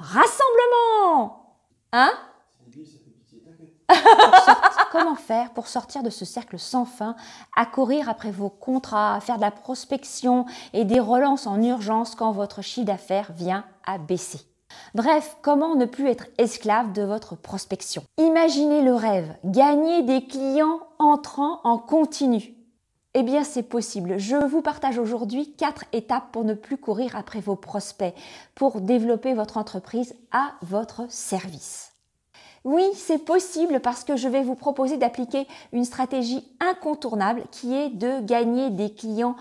rassemblement! Hein? Comment faire pour sortir de ce cercle sans fin, à courir après vos contrats, faire de la prospection et des relances en urgence quand votre chiffre d'affaires vient à baisser? Bref, comment ne plus être esclave de votre prospection? Imaginez le rêve, gagner des clients entrant en continu. Eh bien, c'est possible. Je vous partage aujourd'hui quatre étapes pour ne plus courir après vos prospects, pour développer votre entreprise à votre service. Oui, c'est possible parce que je vais vous proposer d'appliquer une stratégie incontournable qui est de gagner des clients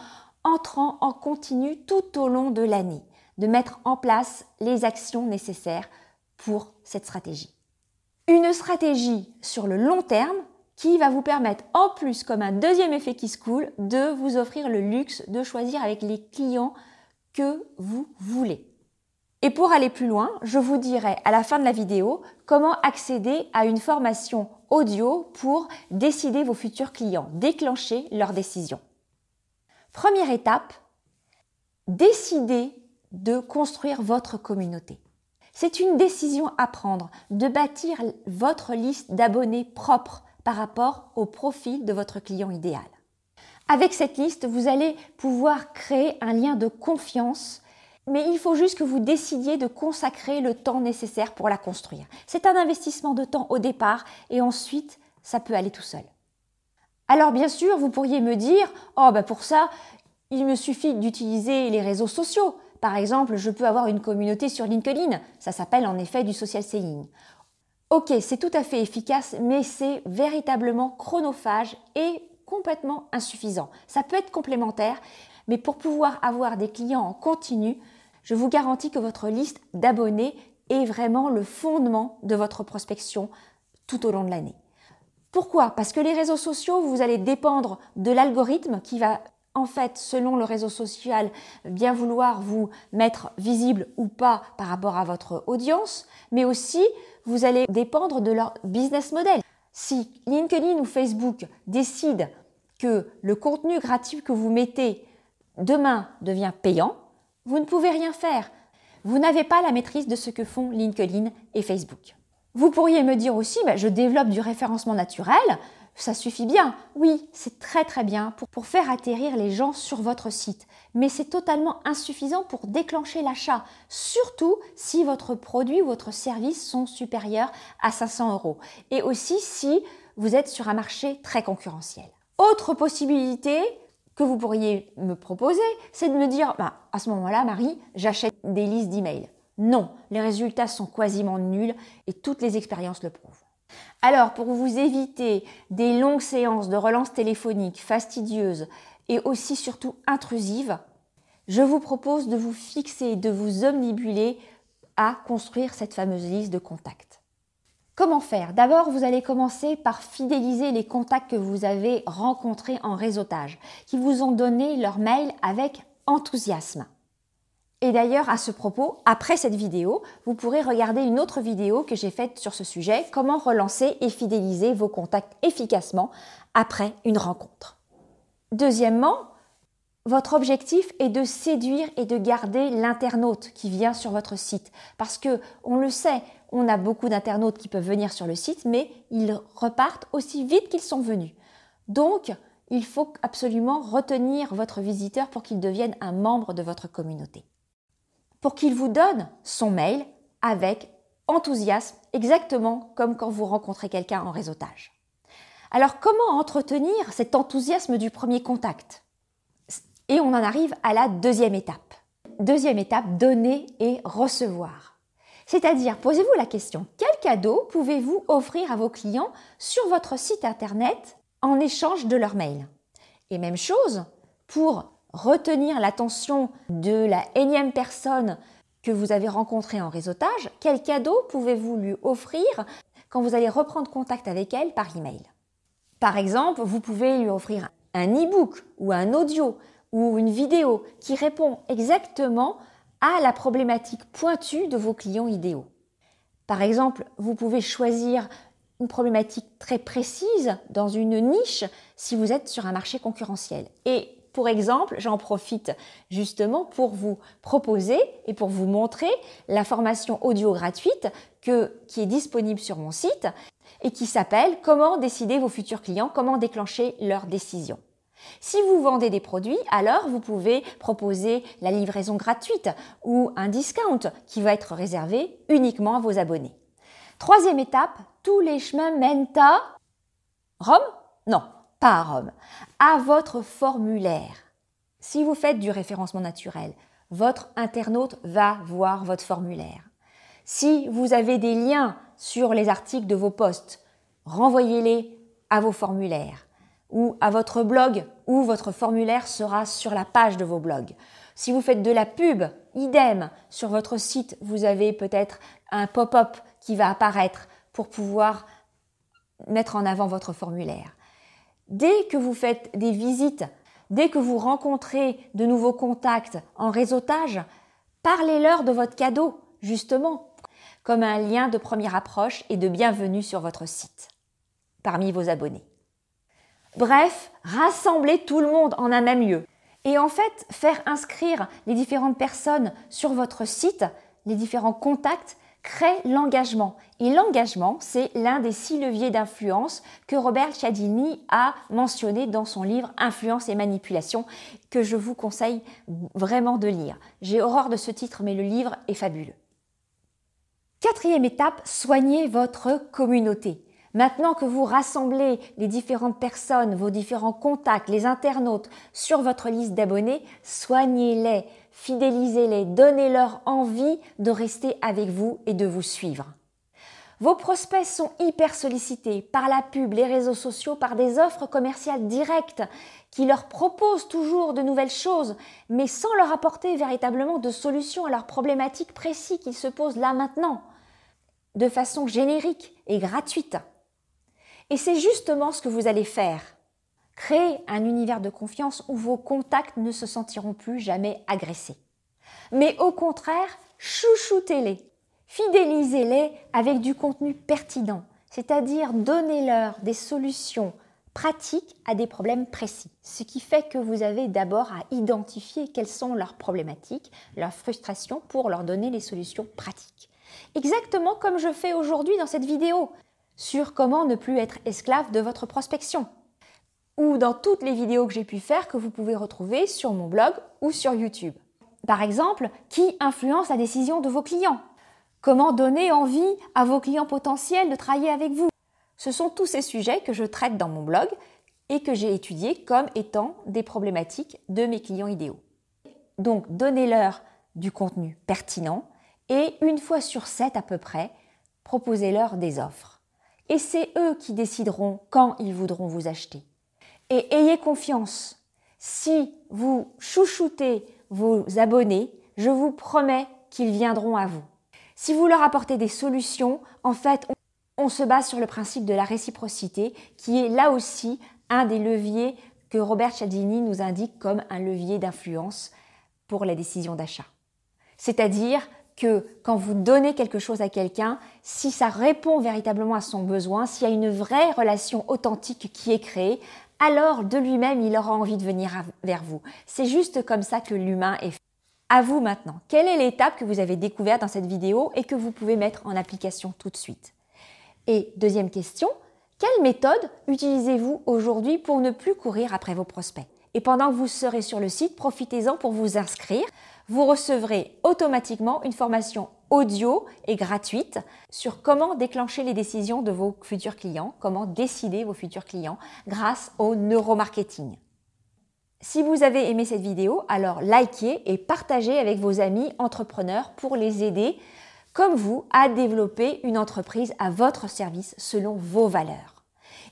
entrant en continu tout au long de l'année, de mettre en place les actions nécessaires pour cette stratégie. Une stratégie sur le long terme qui va vous permettre, en plus, comme un deuxième effet qui se coule, de vous offrir le luxe de choisir avec les clients que vous voulez. Et pour aller plus loin, je vous dirai à la fin de la vidéo comment accéder à une formation audio pour décider vos futurs clients, déclencher leur décision. Première étape, décidez de construire votre communauté. C'est une décision à prendre, de bâtir votre liste d'abonnés propres par rapport au profil de votre client idéal. Avec cette liste, vous allez pouvoir créer un lien de confiance, mais il faut juste que vous décidiez de consacrer le temps nécessaire pour la construire. C'est un investissement de temps au départ et ensuite, ça peut aller tout seul. Alors bien sûr, vous pourriez me dire, oh ben pour ça, il me suffit d'utiliser les réseaux sociaux. Par exemple, je peux avoir une communauté sur LinkedIn. Ça s'appelle en effet du social selling. Ok, c'est tout à fait efficace, mais c'est véritablement chronophage et complètement insuffisant. Ça peut être complémentaire, mais pour pouvoir avoir des clients en continu, je vous garantis que votre liste d'abonnés est vraiment le fondement de votre prospection tout au long de l'année. Pourquoi? Parce que les réseaux sociaux, vous allez dépendre de l'algorithme qui va en fait, selon le réseau social, bien vouloir vous mettre visible ou pas par rapport à votre audience, mais aussi vous allez dépendre de leur business model. Si LinkedIn ou Facebook décident que le contenu gratuit que vous mettez demain devient payant, vous ne pouvez rien faire. Vous n'avez pas la maîtrise de ce que font LinkedIn et Facebook. Vous pourriez me dire aussi, bah, je développe du référencement naturel, ça suffit bien. Oui, c'est très très bien pour, faire atterrir les gens sur votre site. Mais c'est totalement insuffisant pour déclencher l'achat, surtout si votre produit ou votre service sont supérieurs à 500 euros. Et aussi si vous êtes sur un marché très concurrentiel. Autre possibilité que vous pourriez me proposer, c'est de me dire, bah, à ce moment-là, Marie, j'achète des listes d'emails. Non, les résultats sont quasiment nuls et toutes les expériences le prouvent. Alors, pour vous éviter des longues séances de relance téléphonique fastidieuses et aussi surtout intrusives, je vous propose de vous fixer, de vous omnibuler à construire cette fameuse liste de contacts. Comment faire? D'abord, vous allez commencer par fidéliser les contacts que vous avez rencontrés en réseautage, qui vous ont donné leur mail avec enthousiasme. Et d'ailleurs, à ce propos, après cette vidéo, vous pourrez regarder une autre vidéo que j'ai faite sur ce sujet, comment relancer et fidéliser vos contacts efficacement après une rencontre. Deuxièmement, votre objectif est de séduire et de garder l'internaute qui vient sur votre site. Parce que, on le sait, on a beaucoup d'internautes qui peuvent venir sur le site, mais ils repartent aussi vite qu'ils sont venus. Donc, il faut absolument retenir votre visiteur pour qu'il devienne un membre de votre communauté pour qu'il vous donne son mail avec enthousiasme, exactement comme quand vous rencontrez quelqu'un en réseautage. Alors comment entretenir cet enthousiasme du premier contact? Et on en arrive à la deuxième étape. Deuxième étape, donner et recevoir. C'est-à-dire, posez-vous la question, quel cadeau pouvez-vous offrir à vos clients sur votre site internet en échange de leur mail? Et même chose pour retenir l'attention de la énième personne que vous avez rencontrée en réseautage, quel cadeau pouvez-vous lui offrir quand vous allez reprendre contact avec elle par email? Par exemple, vous pouvez lui offrir un e-book ou un audio ou une vidéo qui répond exactement à la problématique pointue de vos clients idéaux. Par exemple, vous pouvez choisir une problématique très précise dans une niche si vous êtes sur un marché concurrentiel. Et Pour exemple, j'en profite justement pour vous proposer et pour vous montrer la formation audio gratuite que, qui est disponible sur mon site et qui s'appelle Comment décider vos futurs clients, comment déclencher leurs décisions. Si vous vendez des produits, alors vous pouvez proposer la livraison gratuite ou un discount qui va être réservé uniquement à vos abonnés. Troisième étape, tous les chemins mènent à Rome? Non, pas à Rome, à votre formulaire. Si vous faites du référencement naturel, votre internaute va voir votre formulaire. Si vous avez des liens sur les articles de vos posts, renvoyez-les à vos formulaires ou à votre blog où votre formulaire sera sur la page de vos blogs. Si vous faites de la pub, idem, sur votre site, vous avez peut-être un pop-up qui va apparaître pour pouvoir mettre en avant votre formulaire. Dès que vous faites des visites, dès que vous rencontrez de nouveaux contacts en réseautage, parlez-leur de votre cadeau, justement, comme un lien de première approche et de bienvenue sur votre site, parmi vos abonnés. Bref, rassembler tout le monde en un même lieu. Et en fait, faire inscrire les différentes personnes sur votre site, les différents contacts, crée l'engagement. Et l'engagement, c'est l'un des six leviers d'influence que Robert Cialdini a mentionné dans son livre Influence et manipulation, que je vous conseille vraiment de lire. J'ai horreur de ce titre, mais le livre est fabuleux. Quatrième étape, soignez votre communauté. Maintenant que vous rassemblez les différentes personnes, vos différents contacts, les internautes sur votre liste d'abonnés, soignez-les, fidélisez-les, donnez-leur envie de rester avec vous et de vous suivre. Vos prospects sont hyper sollicités par la pub, les réseaux sociaux, par des offres commerciales directes qui leur proposent toujours de nouvelles choses, mais sans leur apporter véritablement de solutions à leurs problématiques précises qu'ils se posent là maintenant, de façon générique et gratuite. Et c'est justement ce que vous allez faire. Créer un univers de confiance où vos contacts ne se sentiront plus jamais agressés. Mais au contraire, chouchoutez-les, fidélisez-les avec du contenu pertinent, c'est-à-dire donnez-leur des solutions pratiques à des problèmes précis. Ce qui fait que vous avez d'abord à identifier quelles sont leurs problématiques, leurs frustrations pour leur donner les solutions pratiques. Exactement comme je fais aujourd'hui dans cette vidéo sur comment ne plus être esclave de votre prospection ou dans toutes les vidéos que j'ai pu faire que vous pouvez retrouver sur mon blog ou sur YouTube. Par exemple, qui influence la décision de vos clients? Comment donner envie à vos clients potentiels de travailler avec vous? Ce sont tous ces sujets que je traite dans mon blog et que j'ai étudiés comme étant des problématiques de mes clients idéaux. Donc, donnez-leur du contenu pertinent et une fois sur sept à peu près, proposez-leur des offres et c'est eux qui décideront quand ils voudront vous acheter. Et ayez confiance, si vous chouchoutez vos abonnés, je vous promets qu'ils viendront à vous. Si vous leur apportez des solutions, en fait, on se base sur le principe de la réciprocité, qui est là aussi un des leviers que Robert Cialdini nous indique comme un levier d'influence pour la décision d'achat. C'est-à-dire que quand vous donnez quelque chose à quelqu'un, si ça répond véritablement à son besoin, s'il y a une vraie relation authentique qui est créée, alors de lui-même, il aura envie de venir vers vous. C'est juste comme ça que l'humain est fait. À vous maintenant, quelle est l'étape que vous avez découverte dans cette vidéo et que vous pouvez mettre en application tout de suite? Et deuxième question, quelle méthode utilisez-vous aujourd'hui pour ne plus courir après vos prospects? Et pendant que vous serez sur le site, profitez-en pour vous inscrire vous recevrez automatiquement une formation audio et gratuite sur comment déclencher les décisions de vos futurs clients, comment décider vos futurs clients grâce au neuromarketing. Si vous avez aimé cette vidéo, alors likez et partagez avec vos amis entrepreneurs pour les aider, comme vous, à développer une entreprise à votre service selon vos valeurs.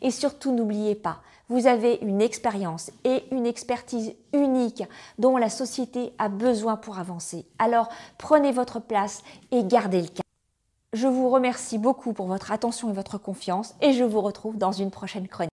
Et surtout, n'oubliez pas, vous avez une expérience et une expertise unique dont la société a besoin pour avancer. Alors prenez votre place et gardez le cap. Je vous remercie beaucoup pour votre attention et votre confiance et je vous retrouve dans une prochaine chronique.